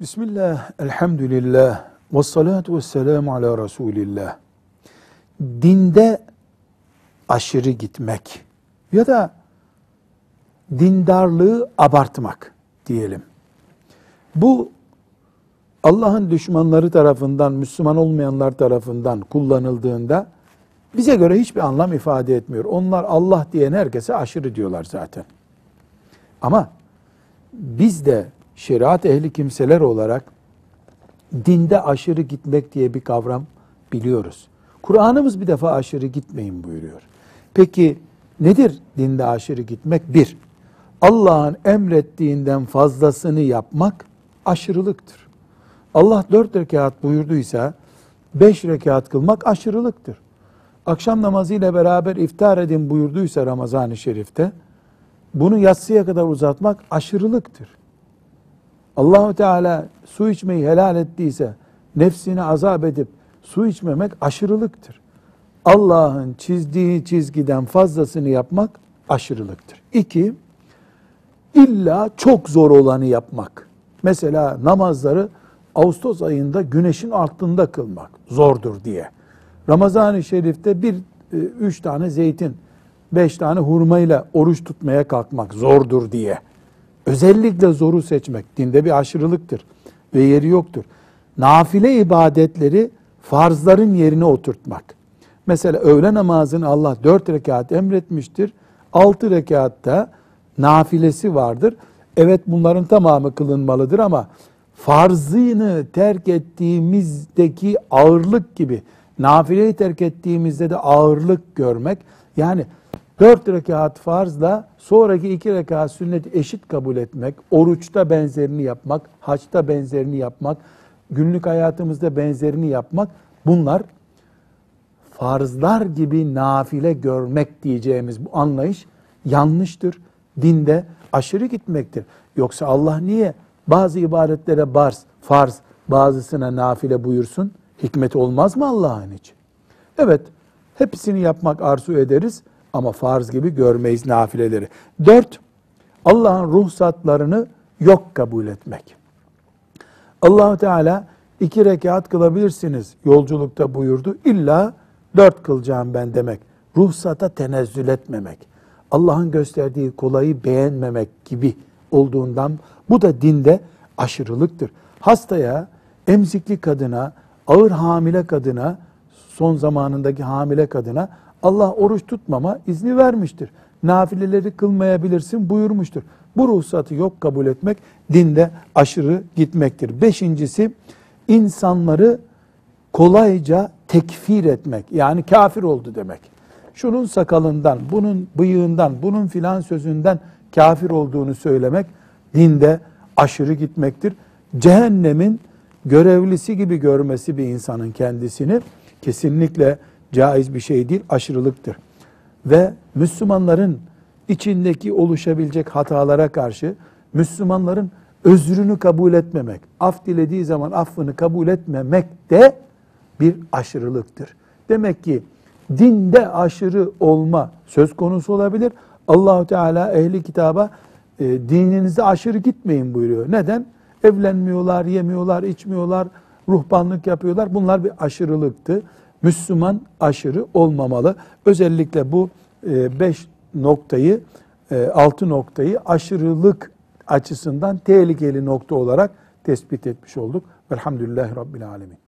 Bismillah, elhamdülillah, ve salatu ve selamu ala Resulillah. Dinde aşırı gitmek ya da dindarlığı abartmak diyelim. Bu Allah'ın düşmanları tarafından, Müslüman olmayanlar tarafından kullanıldığında bize göre hiçbir anlam ifade etmiyor. Onlar Allah diyen herkese aşırı diyorlar zaten. Ama biz de şeriat ehli kimseler olarak dinde aşırı gitmek diye bir kavram biliyoruz. Kur'an'ımız bir defa aşırı gitmeyin buyuruyor. Peki nedir dinde aşırı gitmek? Bir, Allah'ın emrettiğinden fazlasını yapmak aşırılıktır. Allah dört rekat buyurduysa beş rekat kılmak aşırılıktır. Akşam namazı ile beraber iftar edin buyurduysa Ramazan-ı Şerif'te bunu yatsıya kadar uzatmak aşırılıktır. Allahu Teala su içmeyi helal ettiyse nefsini azap edip su içmemek aşırılıktır. Allah'ın çizdiği çizgiden fazlasını yapmak aşırılıktır. İki, illa çok zor olanı yapmak. Mesela namazları Ağustos ayında güneşin altında kılmak zordur diye. Ramazan-ı Şerif'te bir, e, üç tane zeytin, beş tane hurmayla oruç tutmaya kalkmak zordur diye. Özellikle zoru seçmek dinde bir aşırılıktır ve yeri yoktur. Nafile ibadetleri farzların yerine oturtmak. Mesela öğle namazını Allah dört rekat emretmiştir. Altı rekatta nafilesi vardır. Evet bunların tamamı kılınmalıdır ama farzını terk ettiğimizdeki ağırlık gibi nafileyi terk ettiğimizde de ağırlık görmek yani dört rekat farzla sonraki iki rekat sünnet eşit kabul etmek, oruçta benzerini yapmak, haçta benzerini yapmak, günlük hayatımızda benzerini yapmak bunlar farzlar gibi nafile görmek diyeceğimiz bu anlayış yanlıştır. Dinde aşırı gitmektir. Yoksa Allah niye bazı ibadetlere barz, farz, bazısına nafile buyursun? Hikmet olmaz mı Allah'ın için? Evet, hepsini yapmak arzu ederiz ama farz gibi görmeyiz nafileleri. Dört, Allah'ın ruhsatlarını yok kabul etmek. Allahu Teala iki rekat kılabilirsiniz yolculukta buyurdu. İlla dört kılacağım ben demek. Ruhsata tenezzül etmemek. Allah'ın gösterdiği kolayı beğenmemek gibi olduğundan bu da dinde aşırılıktır. Hastaya, emzikli kadına, ağır hamile kadına, son zamanındaki hamile kadına Allah oruç tutmama izni vermiştir. Nafileleri kılmayabilirsin buyurmuştur. Bu ruhsatı yok kabul etmek dinde aşırı gitmektir. Beşincisi insanları kolayca tekfir etmek yani kafir oldu demek. Şunun sakalından, bunun bıyığından, bunun filan sözünden kafir olduğunu söylemek dinde aşırı gitmektir. Cehennemin görevlisi gibi görmesi bir insanın kendisini kesinlikle caiz bir şey değil, aşırılıktır. Ve Müslümanların içindeki oluşabilecek hatalara karşı Müslümanların özrünü kabul etmemek, af dilediği zaman affını kabul etmemek de bir aşırılıktır. Demek ki dinde aşırı olma söz konusu olabilir. Allahu Teala ehli kitaba e, dininize aşırı gitmeyin buyuruyor. Neden? Evlenmiyorlar, yemiyorlar, içmiyorlar, ruhbanlık yapıyorlar. Bunlar bir aşırılıktı. Müslüman aşırı olmamalı. Özellikle bu e, beş noktayı, e, altı noktayı aşırılık açısından tehlikeli nokta olarak tespit etmiş olduk. Velhamdülillahi Rabbil Alemin.